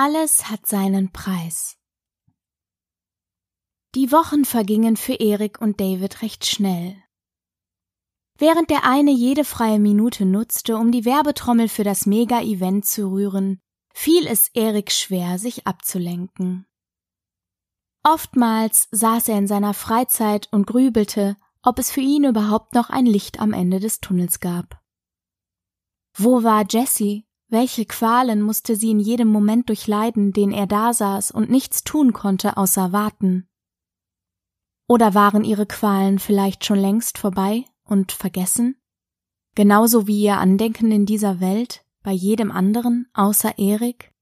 Alles hat seinen Preis. Die Wochen vergingen für Erik und David recht schnell. Während der eine jede freie Minute nutzte, um die Werbetrommel für das Mega-Event zu rühren, fiel es Erik schwer, sich abzulenken. Oftmals saß er in seiner Freizeit und grübelte, ob es für ihn überhaupt noch ein Licht am Ende des Tunnels gab. Wo war Jessie? Welche Qualen musste sie in jedem Moment durchleiden, den er da saß und nichts tun konnte außer warten? Oder waren ihre Qualen vielleicht schon längst vorbei und vergessen? Genauso wie ihr Andenken in dieser Welt bei jedem anderen außer Erik?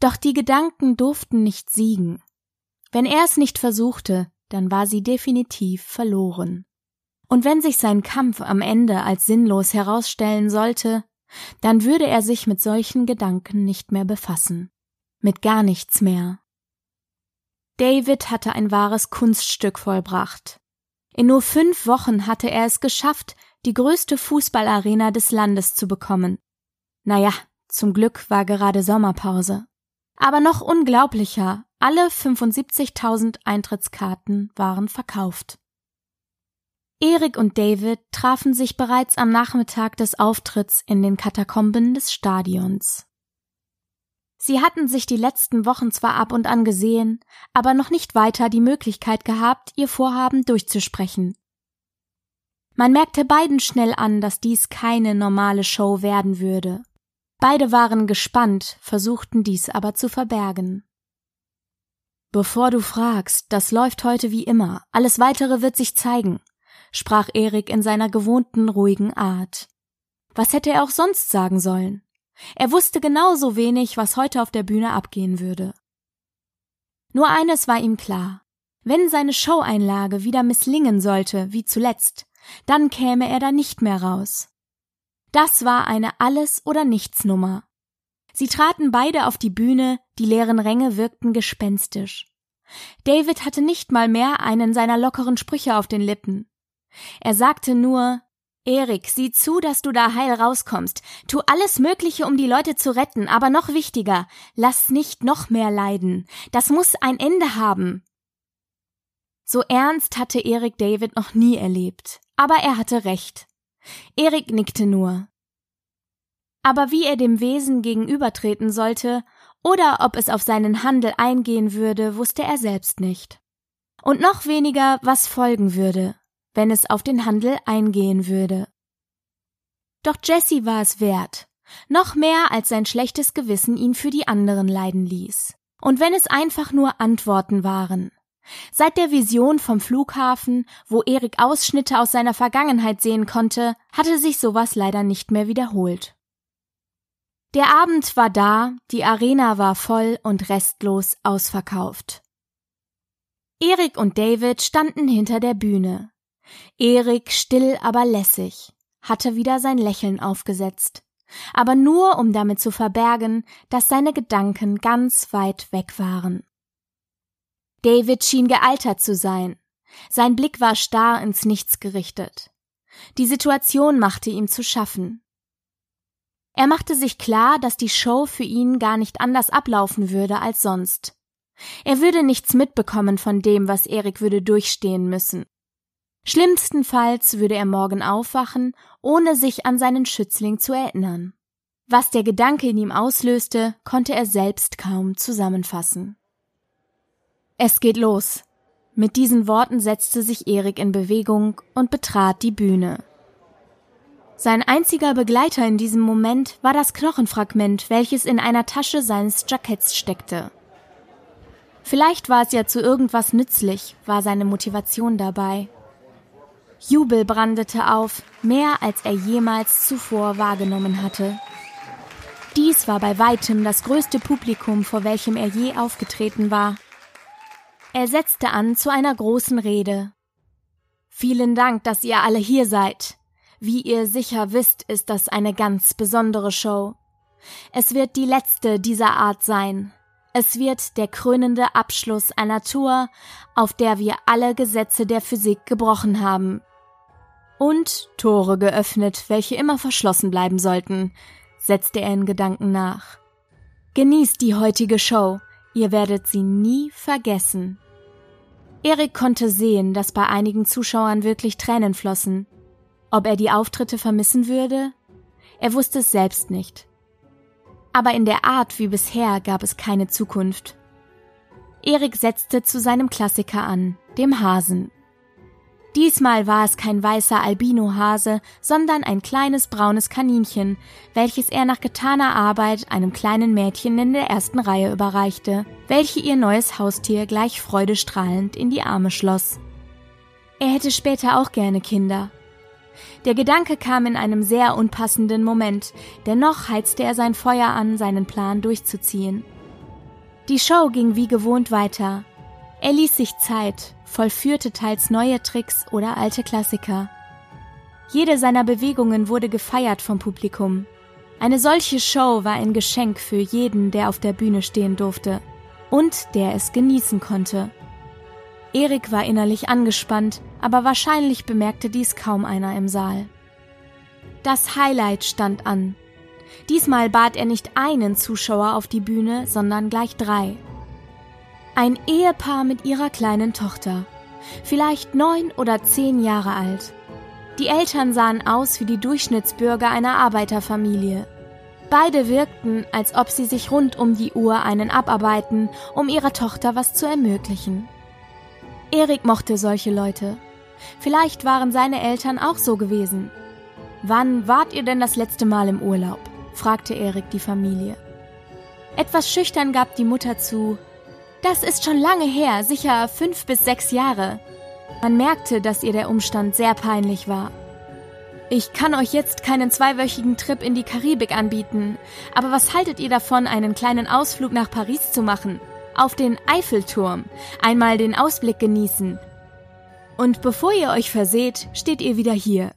Doch die Gedanken durften nicht siegen. Wenn er es nicht versuchte, dann war sie definitiv verloren. Und wenn sich sein Kampf am Ende als sinnlos herausstellen sollte, dann würde er sich mit solchen Gedanken nicht mehr befassen. Mit gar nichts mehr. David hatte ein wahres Kunststück vollbracht. In nur fünf Wochen hatte er es geschafft, die größte Fußballarena des Landes zu bekommen. Naja, zum Glück war gerade Sommerpause. Aber noch unglaublicher, alle 75.000 Eintrittskarten waren verkauft. Erik und David trafen sich bereits am Nachmittag des Auftritts in den Katakomben des Stadions. Sie hatten sich die letzten Wochen zwar ab und an gesehen, aber noch nicht weiter die Möglichkeit gehabt, ihr Vorhaben durchzusprechen. Man merkte beiden schnell an, dass dies keine normale Show werden würde. Beide waren gespannt, versuchten dies aber zu verbergen. Bevor du fragst, das läuft heute wie immer, alles weitere wird sich zeigen, sprach Erik in seiner gewohnten ruhigen Art. Was hätte er auch sonst sagen sollen? Er wusste genauso wenig, was heute auf der Bühne abgehen würde. Nur eines war ihm klar. Wenn seine Showeinlage wieder misslingen sollte, wie zuletzt, dann käme er da nicht mehr raus. Das war eine Alles- oder Nichts-Nummer. Sie traten beide auf die Bühne, die leeren Ränge wirkten gespenstisch. David hatte nicht mal mehr einen seiner lockeren Sprüche auf den Lippen. Er sagte nur Erik, sieh zu, dass du da heil rauskommst. Tu alles Mögliche, um die Leute zu retten, aber noch wichtiger, lass nicht noch mehr leiden. Das muss ein Ende haben. So ernst hatte Erik David noch nie erlebt, aber er hatte recht. Erik nickte nur. Aber wie er dem Wesen gegenübertreten sollte oder ob es auf seinen Handel eingehen würde, wusste er selbst nicht. Und noch weniger, was folgen würde wenn es auf den Handel eingehen würde. Doch Jesse war es wert, noch mehr als sein schlechtes Gewissen ihn für die anderen leiden ließ. Und wenn es einfach nur Antworten waren. Seit der Vision vom Flughafen, wo Erik Ausschnitte aus seiner Vergangenheit sehen konnte, hatte sich sowas leider nicht mehr wiederholt. Der Abend war da, die Arena war voll und restlos ausverkauft. Erik und David standen hinter der Bühne, Erik, still aber lässig, hatte wieder sein Lächeln aufgesetzt, aber nur um damit zu verbergen, dass seine Gedanken ganz weit weg waren. David schien gealtert zu sein. Sein Blick war starr ins Nichts gerichtet. Die Situation machte ihm zu schaffen. Er machte sich klar, dass die Show für ihn gar nicht anders ablaufen würde als sonst. Er würde nichts mitbekommen von dem, was Erik würde durchstehen müssen. Schlimmstenfalls würde er morgen aufwachen, ohne sich an seinen Schützling zu erinnern. Was der Gedanke in ihm auslöste, konnte er selbst kaum zusammenfassen. Es geht los. Mit diesen Worten setzte sich Erik in Bewegung und betrat die Bühne. Sein einziger Begleiter in diesem Moment war das Knochenfragment, welches in einer Tasche seines Jacketts steckte. Vielleicht war es ja zu irgendwas nützlich, war seine Motivation dabei. Jubel brandete auf, mehr als er jemals zuvor wahrgenommen hatte. Dies war bei weitem das größte Publikum, vor welchem er je aufgetreten war. Er setzte an zu einer großen Rede. Vielen Dank, dass ihr alle hier seid. Wie ihr sicher wisst, ist das eine ganz besondere Show. Es wird die letzte dieser Art sein. Es wird der krönende Abschluss einer Tour, auf der wir alle Gesetze der Physik gebrochen haben und Tore geöffnet, welche immer verschlossen bleiben sollten, setzte er in Gedanken nach. Genießt die heutige Show, ihr werdet sie nie vergessen. Erik konnte sehen, dass bei einigen Zuschauern wirklich Tränen flossen. Ob er die Auftritte vermissen würde? Er wusste es selbst nicht. Aber in der Art wie bisher gab es keine Zukunft. Erik setzte zu seinem Klassiker an, dem Hasen. Diesmal war es kein weißer Albinohase, sondern ein kleines braunes Kaninchen, welches er nach getaner Arbeit einem kleinen Mädchen in der ersten Reihe überreichte, welche ihr neues Haustier gleich freudestrahlend in die Arme schloss. Er hätte später auch gerne Kinder. Der Gedanke kam in einem sehr unpassenden Moment, dennoch heizte er sein Feuer an, seinen Plan durchzuziehen. Die Show ging wie gewohnt weiter. Er ließ sich Zeit, vollführte teils neue Tricks oder alte Klassiker. Jede seiner Bewegungen wurde gefeiert vom Publikum. Eine solche Show war ein Geschenk für jeden, der auf der Bühne stehen durfte und der es genießen konnte. Erik war innerlich angespannt, aber wahrscheinlich bemerkte dies kaum einer im Saal. Das Highlight stand an. Diesmal bat er nicht einen Zuschauer auf die Bühne, sondern gleich drei. Ein Ehepaar mit ihrer kleinen Tochter, vielleicht neun oder zehn Jahre alt. Die Eltern sahen aus wie die Durchschnittsbürger einer Arbeiterfamilie. Beide wirkten, als ob sie sich rund um die Uhr einen abarbeiten, um ihrer Tochter was zu ermöglichen. Erik mochte solche Leute. Vielleicht waren seine Eltern auch so gewesen. Wann wart ihr denn das letzte Mal im Urlaub? fragte Erik die Familie. Etwas schüchtern gab die Mutter zu, das ist schon lange her, sicher fünf bis sechs Jahre. Man merkte, dass ihr der Umstand sehr peinlich war. Ich kann euch jetzt keinen zweiwöchigen Trip in die Karibik anbieten, aber was haltet ihr davon, einen kleinen Ausflug nach Paris zu machen? Auf den Eiffelturm, einmal den Ausblick genießen. Und bevor ihr euch verseht, steht ihr wieder hier.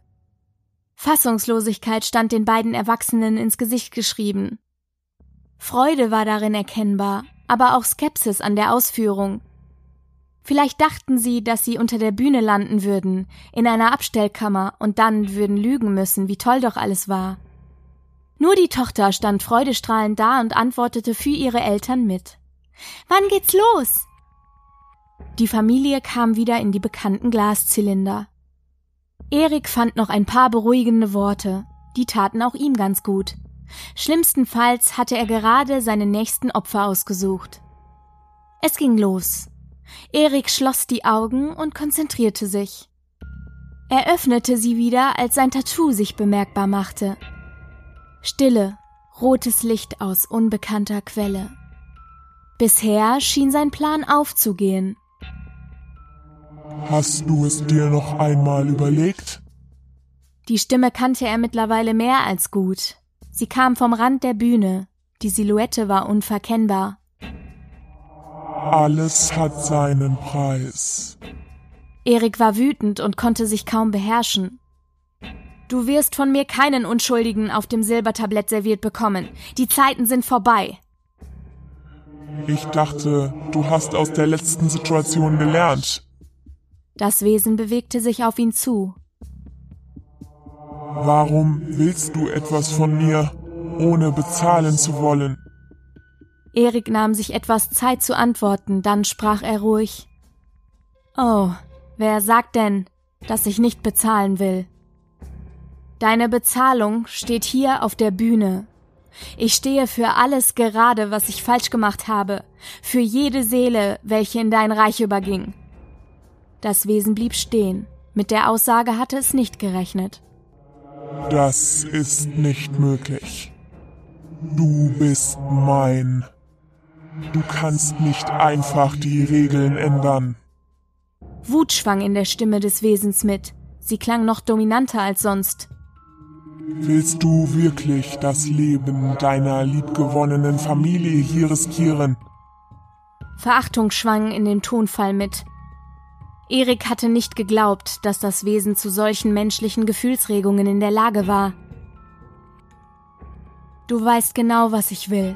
Fassungslosigkeit stand den beiden Erwachsenen ins Gesicht geschrieben. Freude war darin erkennbar, aber auch Skepsis an der Ausführung. Vielleicht dachten sie, dass sie unter der Bühne landen würden, in einer Abstellkammer, und dann würden lügen müssen, wie toll doch alles war. Nur die Tochter stand freudestrahlend da und antwortete für ihre Eltern mit. Wann geht's los? Die Familie kam wieder in die bekannten Glaszylinder. Erik fand noch ein paar beruhigende Worte, die taten auch ihm ganz gut. Schlimmstenfalls hatte er gerade seine nächsten Opfer ausgesucht. Es ging los. Erik schloss die Augen und konzentrierte sich. Er öffnete sie wieder, als sein Tattoo sich bemerkbar machte. Stille, rotes Licht aus unbekannter Quelle. Bisher schien sein Plan aufzugehen. Hast du es dir noch einmal überlegt? Die Stimme kannte er mittlerweile mehr als gut. Sie kam vom Rand der Bühne. Die Silhouette war unverkennbar. Alles hat seinen Preis. Erik war wütend und konnte sich kaum beherrschen. Du wirst von mir keinen Unschuldigen auf dem Silbertablett serviert bekommen. Die Zeiten sind vorbei. Ich dachte, du hast aus der letzten Situation gelernt. Das Wesen bewegte sich auf ihn zu. Warum willst du etwas von mir, ohne bezahlen zu wollen? Erik nahm sich etwas Zeit zu antworten, dann sprach er ruhig. Oh, wer sagt denn, dass ich nicht bezahlen will? Deine Bezahlung steht hier auf der Bühne. Ich stehe für alles gerade, was ich falsch gemacht habe, für jede Seele, welche in dein Reich überging. Das Wesen blieb stehen. Mit der Aussage hatte es nicht gerechnet. Das ist nicht möglich. Du bist mein. Du kannst nicht einfach die Regeln ändern. Wut schwang in der Stimme des Wesens mit. Sie klang noch dominanter als sonst. Willst du wirklich das Leben deiner liebgewonnenen Familie hier riskieren? Verachtung schwang in dem Tonfall mit. Erik hatte nicht geglaubt, dass das Wesen zu solchen menschlichen Gefühlsregungen in der Lage war. Du weißt genau, was ich will.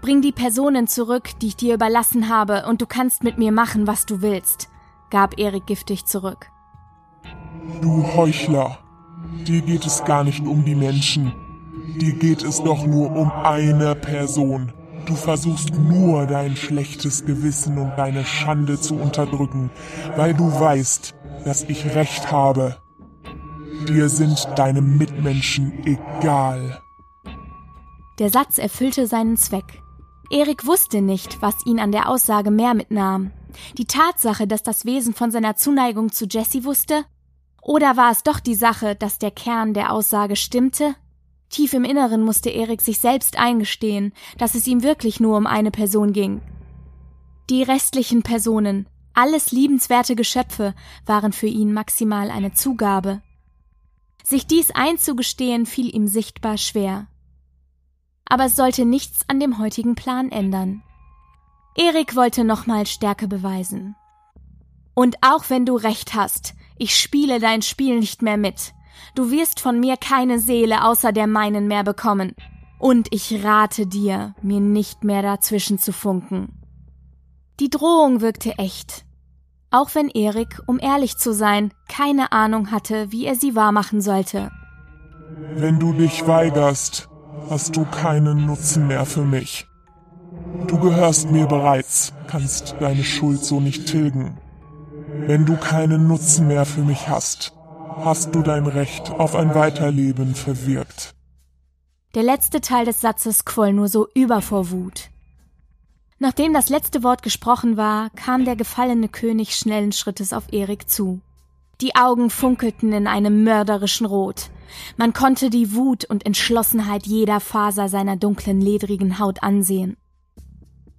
Bring die Personen zurück, die ich dir überlassen habe, und du kannst mit mir machen, was du willst, gab Erik giftig zurück. Du Heuchler, dir geht es gar nicht um die Menschen. Dir geht es doch nur um eine Person. Du versuchst nur dein schlechtes Gewissen und deine Schande zu unterdrücken, weil du weißt, dass ich recht habe. Dir sind deine Mitmenschen egal. Der Satz erfüllte seinen Zweck. Erik wusste nicht, was ihn an der Aussage mehr mitnahm. Die Tatsache, dass das Wesen von seiner Zuneigung zu Jessie wusste? Oder war es doch die Sache, dass der Kern der Aussage stimmte? Tief im Inneren musste Erik sich selbst eingestehen, dass es ihm wirklich nur um eine Person ging. Die restlichen Personen, alles liebenswerte Geschöpfe, waren für ihn maximal eine Zugabe. Sich dies einzugestehen fiel ihm sichtbar schwer. Aber es sollte nichts an dem heutigen Plan ändern. Erik wollte nochmal Stärke beweisen. Und auch wenn du recht hast, ich spiele dein Spiel nicht mehr mit. Du wirst von mir keine Seele außer der meinen mehr bekommen. Und ich rate dir, mir nicht mehr dazwischen zu funken. Die Drohung wirkte echt. Auch wenn Erik, um ehrlich zu sein, keine Ahnung hatte, wie er sie wahrmachen sollte. Wenn du dich weigerst, hast du keinen Nutzen mehr für mich. Du gehörst mir bereits, kannst deine Schuld so nicht tilgen. Wenn du keinen Nutzen mehr für mich hast, hast du dein Recht auf ein Weiterleben verwirkt. Der letzte Teil des Satzes quoll nur so über vor Wut. Nachdem das letzte Wort gesprochen war, kam der gefallene König schnellen Schrittes auf Erik zu. Die Augen funkelten in einem mörderischen Rot. Man konnte die Wut und Entschlossenheit jeder Faser seiner dunklen, ledrigen Haut ansehen.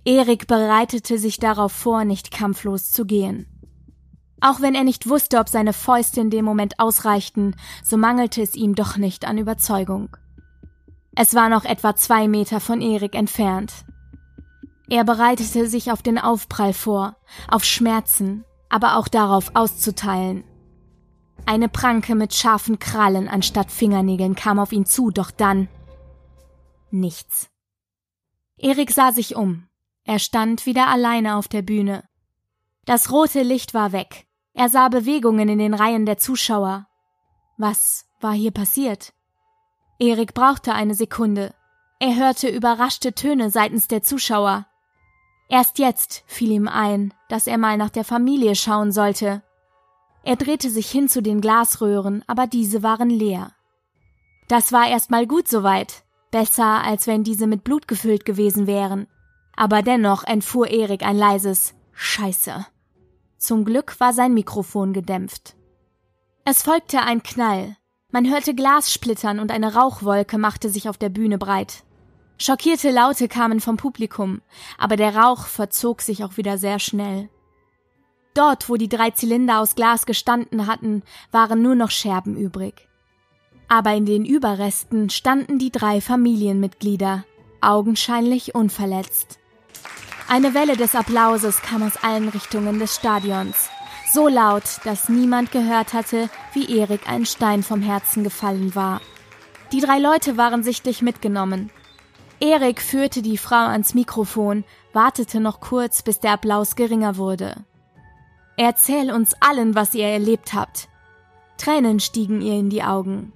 Erik bereitete sich darauf vor, nicht kampflos zu gehen. Auch wenn er nicht wusste, ob seine Fäuste in dem Moment ausreichten, so mangelte es ihm doch nicht an Überzeugung. Es war noch etwa zwei Meter von Erik entfernt. Er bereitete sich auf den Aufprall vor, auf Schmerzen, aber auch darauf auszuteilen. Eine Pranke mit scharfen Krallen anstatt Fingernägeln kam auf ihn zu, doch dann nichts. Erik sah sich um. Er stand wieder alleine auf der Bühne. Das rote Licht war weg. Er sah Bewegungen in den Reihen der Zuschauer. Was war hier passiert? Erik brauchte eine Sekunde. Er hörte überraschte Töne seitens der Zuschauer. Erst jetzt fiel ihm ein, dass er mal nach der Familie schauen sollte. Er drehte sich hin zu den Glasröhren, aber diese waren leer. Das war erstmal gut soweit, besser als wenn diese mit Blut gefüllt gewesen wären. Aber dennoch entfuhr Erik ein leises Scheiße. Zum Glück war sein Mikrofon gedämpft. Es folgte ein Knall. Man hörte Glas splittern und eine Rauchwolke machte sich auf der Bühne breit. Schockierte Laute kamen vom Publikum, aber der Rauch verzog sich auch wieder sehr schnell. Dort, wo die drei Zylinder aus Glas gestanden hatten, waren nur noch Scherben übrig. Aber in den Überresten standen die drei Familienmitglieder, augenscheinlich unverletzt. Eine Welle des Applauses kam aus allen Richtungen des Stadions. So laut, dass niemand gehört hatte, wie Erik ein Stein vom Herzen gefallen war. Die drei Leute waren sichtlich mitgenommen. Erik führte die Frau ans Mikrofon, wartete noch kurz, bis der Applaus geringer wurde. Erzähl uns allen, was ihr erlebt habt. Tränen stiegen ihr in die Augen.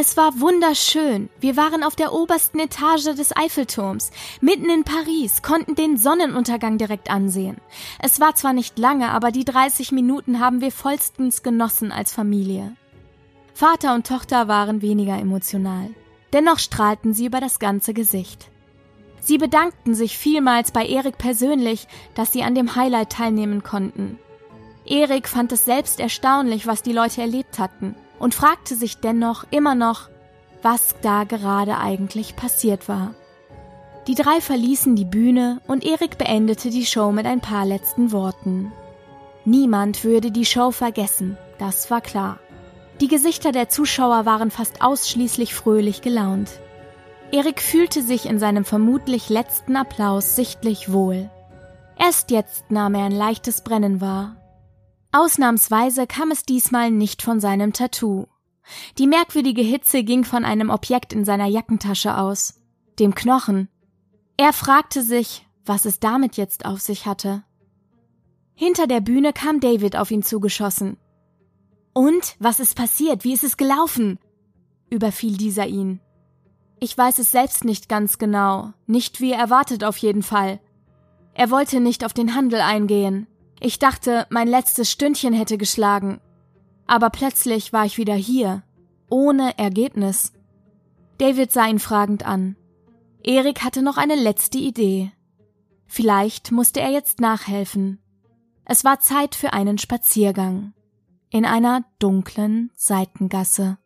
Es war wunderschön. Wir waren auf der obersten Etage des Eiffelturms, mitten in Paris, konnten den Sonnenuntergang direkt ansehen. Es war zwar nicht lange, aber die 30 Minuten haben wir vollstens genossen als Familie. Vater und Tochter waren weniger emotional. Dennoch strahlten sie über das ganze Gesicht. Sie bedankten sich vielmals bei Erik persönlich, dass sie an dem Highlight teilnehmen konnten. Erik fand es selbst erstaunlich, was die Leute erlebt hatten und fragte sich dennoch immer noch, was da gerade eigentlich passiert war. Die drei verließen die Bühne und Erik beendete die Show mit ein paar letzten Worten. Niemand würde die Show vergessen, das war klar. Die Gesichter der Zuschauer waren fast ausschließlich fröhlich gelaunt. Erik fühlte sich in seinem vermutlich letzten Applaus sichtlich wohl. Erst jetzt nahm er ein leichtes Brennen wahr Ausnahmsweise kam es diesmal nicht von seinem Tattoo. Die merkwürdige Hitze ging von einem Objekt in seiner Jackentasche aus, dem Knochen. Er fragte sich, was es damit jetzt auf sich hatte. Hinter der Bühne kam David auf ihn zugeschossen. Und was ist passiert? Wie ist es gelaufen? überfiel dieser ihn. Ich weiß es selbst nicht ganz genau, nicht wie erwartet auf jeden Fall. Er wollte nicht auf den Handel eingehen. Ich dachte, mein letztes Stündchen hätte geschlagen. Aber plötzlich war ich wieder hier, ohne Ergebnis. David sah ihn fragend an. Erik hatte noch eine letzte Idee. Vielleicht musste er jetzt nachhelfen. Es war Zeit für einen Spaziergang in einer dunklen Seitengasse.